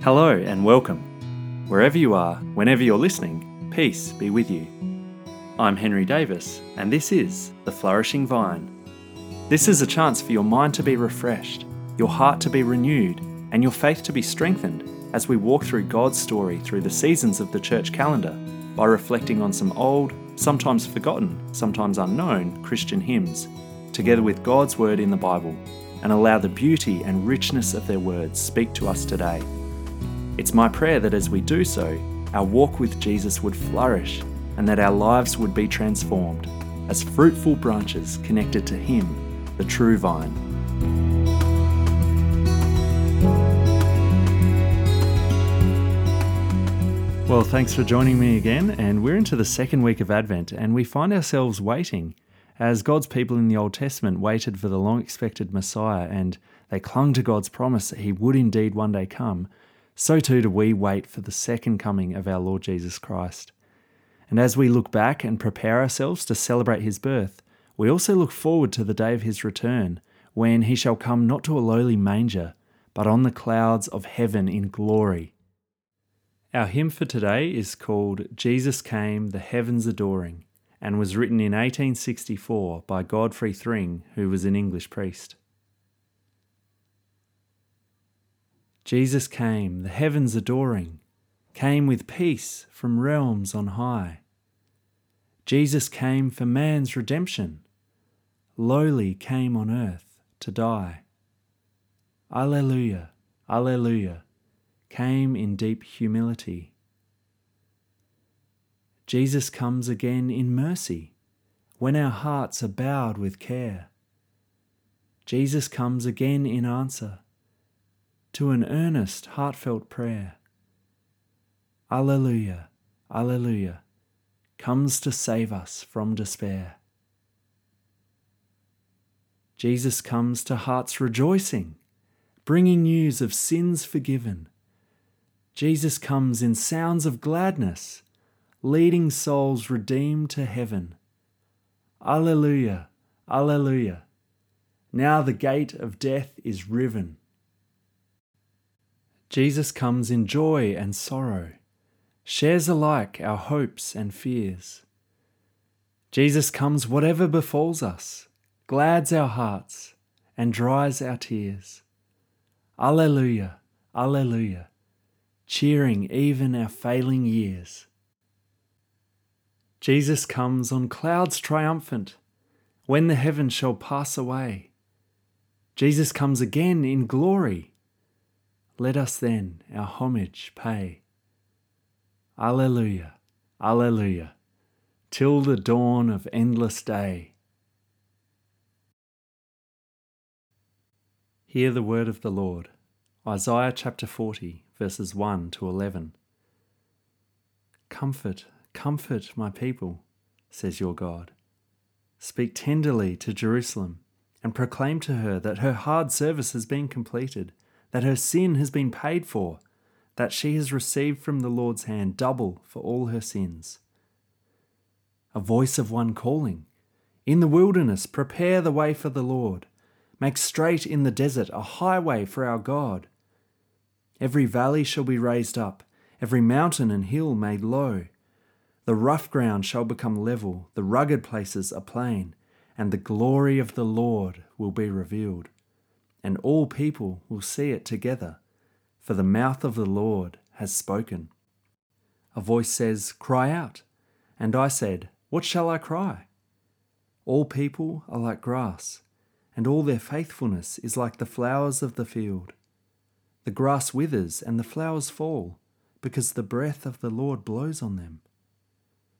Hello and welcome. Wherever you are, whenever you're listening, peace be with you. I'm Henry Davis, and this is The Flourishing Vine. This is a chance for your mind to be refreshed, your heart to be renewed, and your faith to be strengthened as we walk through God's story through the seasons of the church calendar by reflecting on some old, sometimes forgotten, sometimes unknown Christian hymns, together with God's Word in the Bible, and allow the beauty and richness of their words speak to us today. It's my prayer that as we do so, our walk with Jesus would flourish and that our lives would be transformed as fruitful branches connected to Him, the true vine. Well, thanks for joining me again, and we're into the second week of Advent, and we find ourselves waiting as God's people in the Old Testament waited for the long expected Messiah and they clung to God's promise that he would indeed one day come, so too do we wait for the second coming of our Lord Jesus Christ. And as we look back and prepare ourselves to celebrate his birth, we also look forward to the day of his return, when he shall come not to a lowly manger, but on the clouds of heaven in glory. Our hymn for today is called Jesus Came, the Heavens Adoring and was written in 1864 by Godfrey Thring, who was an English priest. Jesus came, the heavens adoring, came with peace from realms on high. Jesus came for man's redemption, lowly came on earth to die. Alleluia, Alleluia, came in deep humility Jesus comes again in mercy when our hearts are bowed with care. Jesus comes again in answer to an earnest, heartfelt prayer. Alleluia, Alleluia, comes to save us from despair. Jesus comes to hearts rejoicing, bringing news of sins forgiven. Jesus comes in sounds of gladness leading souls redeemed to heaven. Alleluia, Alleluia. Now the gate of death is riven. Jesus comes in joy and sorrow, shares alike our hopes and fears. Jesus comes whatever befalls us, glads our hearts, and dries our tears. Alleluia, Alleluia, cheering even our failing years. Jesus comes on clouds triumphant when the heavens shall pass away. Jesus comes again in glory. Let us then our homage pay. Alleluia, Alleluia, till the dawn of endless day. Hear the word of the Lord. Isaiah chapter 40, verses 1 to 11. Comfort Comfort my people, says your God. Speak tenderly to Jerusalem and proclaim to her that her hard service has been completed, that her sin has been paid for, that she has received from the Lord's hand double for all her sins. A voice of one calling, In the wilderness, prepare the way for the Lord. Make straight in the desert a highway for our God. Every valley shall be raised up, every mountain and hill made low. The rough ground shall become level, the rugged places a plain, and the glory of the Lord will be revealed. And all people will see it together, for the mouth of the Lord has spoken. A voice says, Cry out. And I said, What shall I cry? All people are like grass, and all their faithfulness is like the flowers of the field. The grass withers and the flowers fall, because the breath of the Lord blows on them.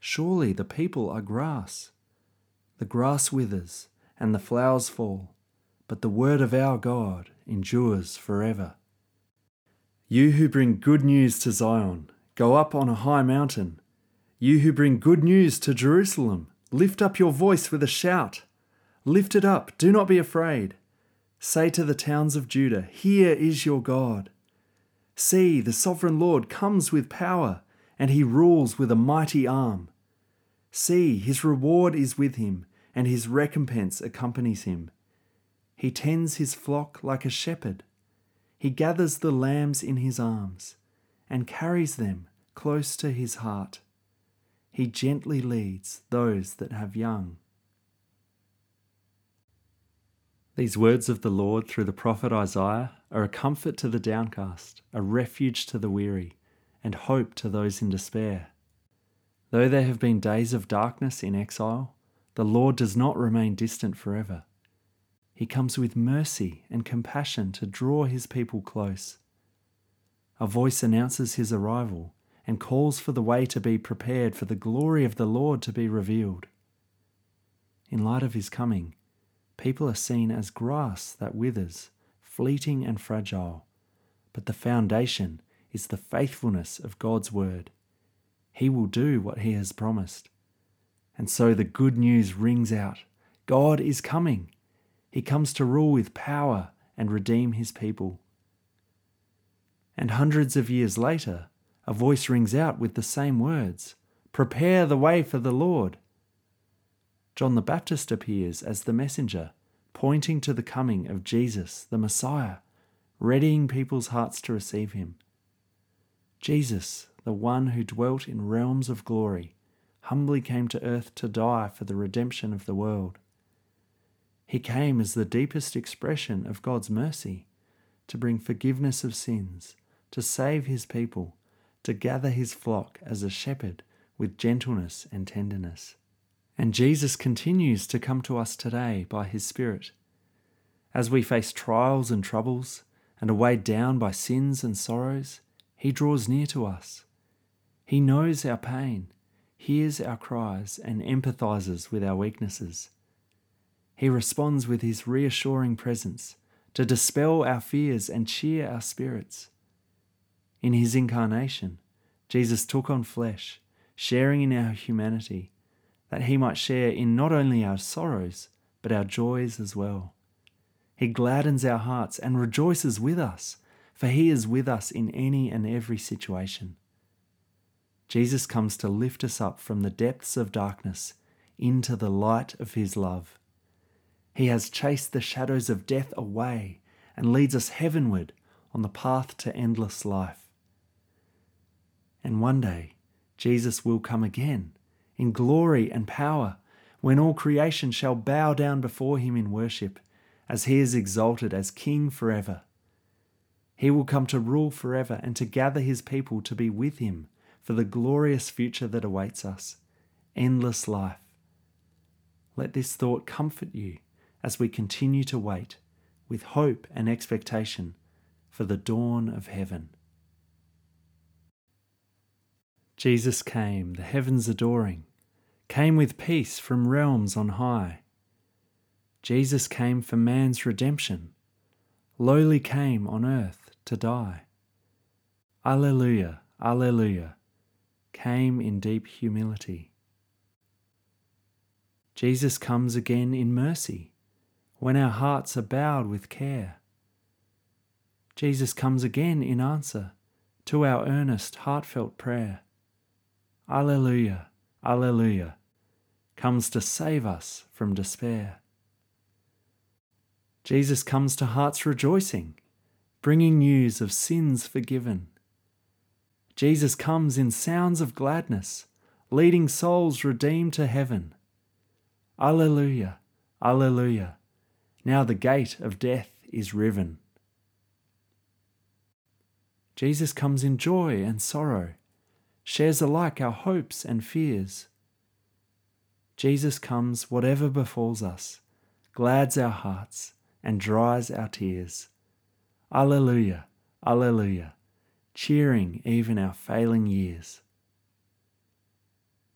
Surely the people are grass. The grass withers and the flowers fall, but the word of our God endures forever. You who bring good news to Zion, go up on a high mountain. You who bring good news to Jerusalem, lift up your voice with a shout. Lift it up, do not be afraid. Say to the towns of Judah, Here is your God. See, the sovereign Lord comes with power, and he rules with a mighty arm. See, his reward is with him, and his recompense accompanies him. He tends his flock like a shepherd. He gathers the lambs in his arms and carries them close to his heart. He gently leads those that have young. These words of the Lord through the prophet Isaiah are a comfort to the downcast, a refuge to the weary, and hope to those in despair. Though there have been days of darkness in exile, the Lord does not remain distant forever. He comes with mercy and compassion to draw his people close. A voice announces his arrival and calls for the way to be prepared for the glory of the Lord to be revealed. In light of his coming, people are seen as grass that withers, fleeting and fragile, but the foundation is the faithfulness of God's word. He will do what he has promised. And so the good news rings out God is coming. He comes to rule with power and redeem his people. And hundreds of years later, a voice rings out with the same words Prepare the way for the Lord. John the Baptist appears as the messenger, pointing to the coming of Jesus, the Messiah, readying people's hearts to receive him. Jesus, the one who dwelt in realms of glory, humbly came to earth to die for the redemption of the world. He came as the deepest expression of God's mercy to bring forgiveness of sins, to save his people, to gather his flock as a shepherd with gentleness and tenderness. And Jesus continues to come to us today by his Spirit. As we face trials and troubles and are weighed down by sins and sorrows, he draws near to us. He knows our pain, hears our cries, and empathizes with our weaknesses. He responds with his reassuring presence to dispel our fears and cheer our spirits. In his incarnation, Jesus took on flesh, sharing in our humanity, that he might share in not only our sorrows, but our joys as well. He gladdens our hearts and rejoices with us, for he is with us in any and every situation. Jesus comes to lift us up from the depths of darkness into the light of his love. He has chased the shadows of death away and leads us heavenward on the path to endless life. And one day, Jesus will come again in glory and power when all creation shall bow down before him in worship as he is exalted as King forever. He will come to rule forever and to gather his people to be with him for the glorious future that awaits us endless life. Let this thought comfort you as we continue to wait with hope and expectation for the dawn of heaven. Jesus came, the heavens adoring, came with peace from realms on high. Jesus came for man's redemption, lowly came on earth to die. Alleluia, Alleluia, came in deep humility. Jesus comes again in mercy when our hearts are bowed with care. Jesus comes again in answer to our earnest, heartfelt prayer. Alleluia, Alleluia, comes to save us from despair. Jesus comes to hearts rejoicing, bringing news of sins forgiven. Jesus comes in sounds of gladness, leading souls redeemed to heaven. Alleluia, Alleluia now the gate of death is riven. Jesus comes in joy and sorrow, shares alike our hopes and fears. Jesus comes whatever befalls us, glads our hearts, and dries our tears. Alleluia, Alleluia, cheering even our failing years.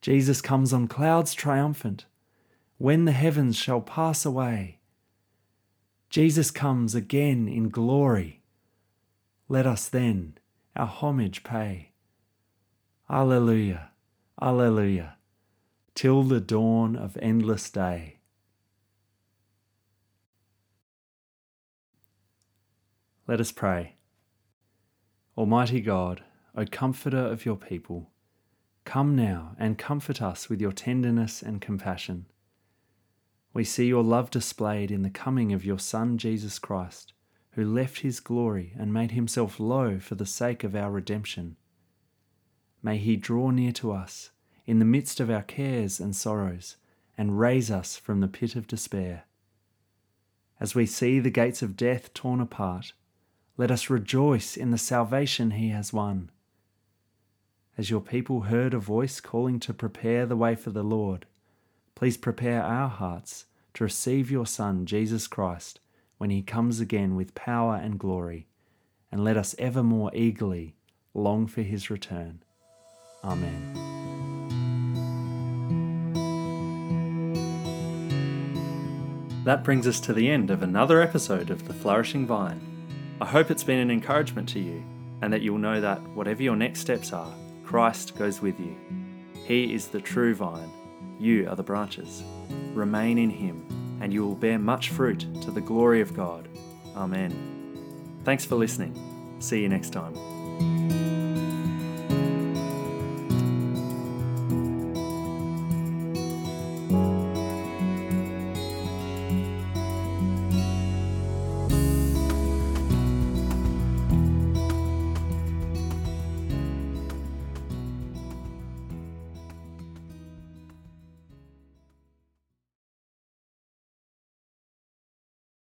Jesus comes on clouds triumphant, when the heavens shall pass away Jesus comes again in glory. Let us then our homage pay. Alleluia, Alleluia, till the dawn of endless day. Let us pray. Almighty God, O Comforter of your people, come now and comfort us with your tenderness and compassion we see your love displayed in the coming of your Son, Jesus Christ, who left his glory and made himself low for the sake of our redemption. May he draw near to us in the midst of our cares and sorrows and raise us from the pit of despair. As we see the gates of death torn apart, let us rejoice in the salvation he has won. As your people heard a voice calling to prepare the way for the Lord, please prepare our hearts to receive your Son, Jesus Christ, when he comes again with power and glory, and let us ever more eagerly long for his return. Amen. That brings us to the end of another episode of The Flourishing Vine. I hope it's been an encouragement to you and that you'll know that whatever your next steps are, Christ goes with you. He is the true vine, you are the branches. Remain in Him, and you will bear much fruit to the glory of God. Amen. Thanks for listening. See you next time.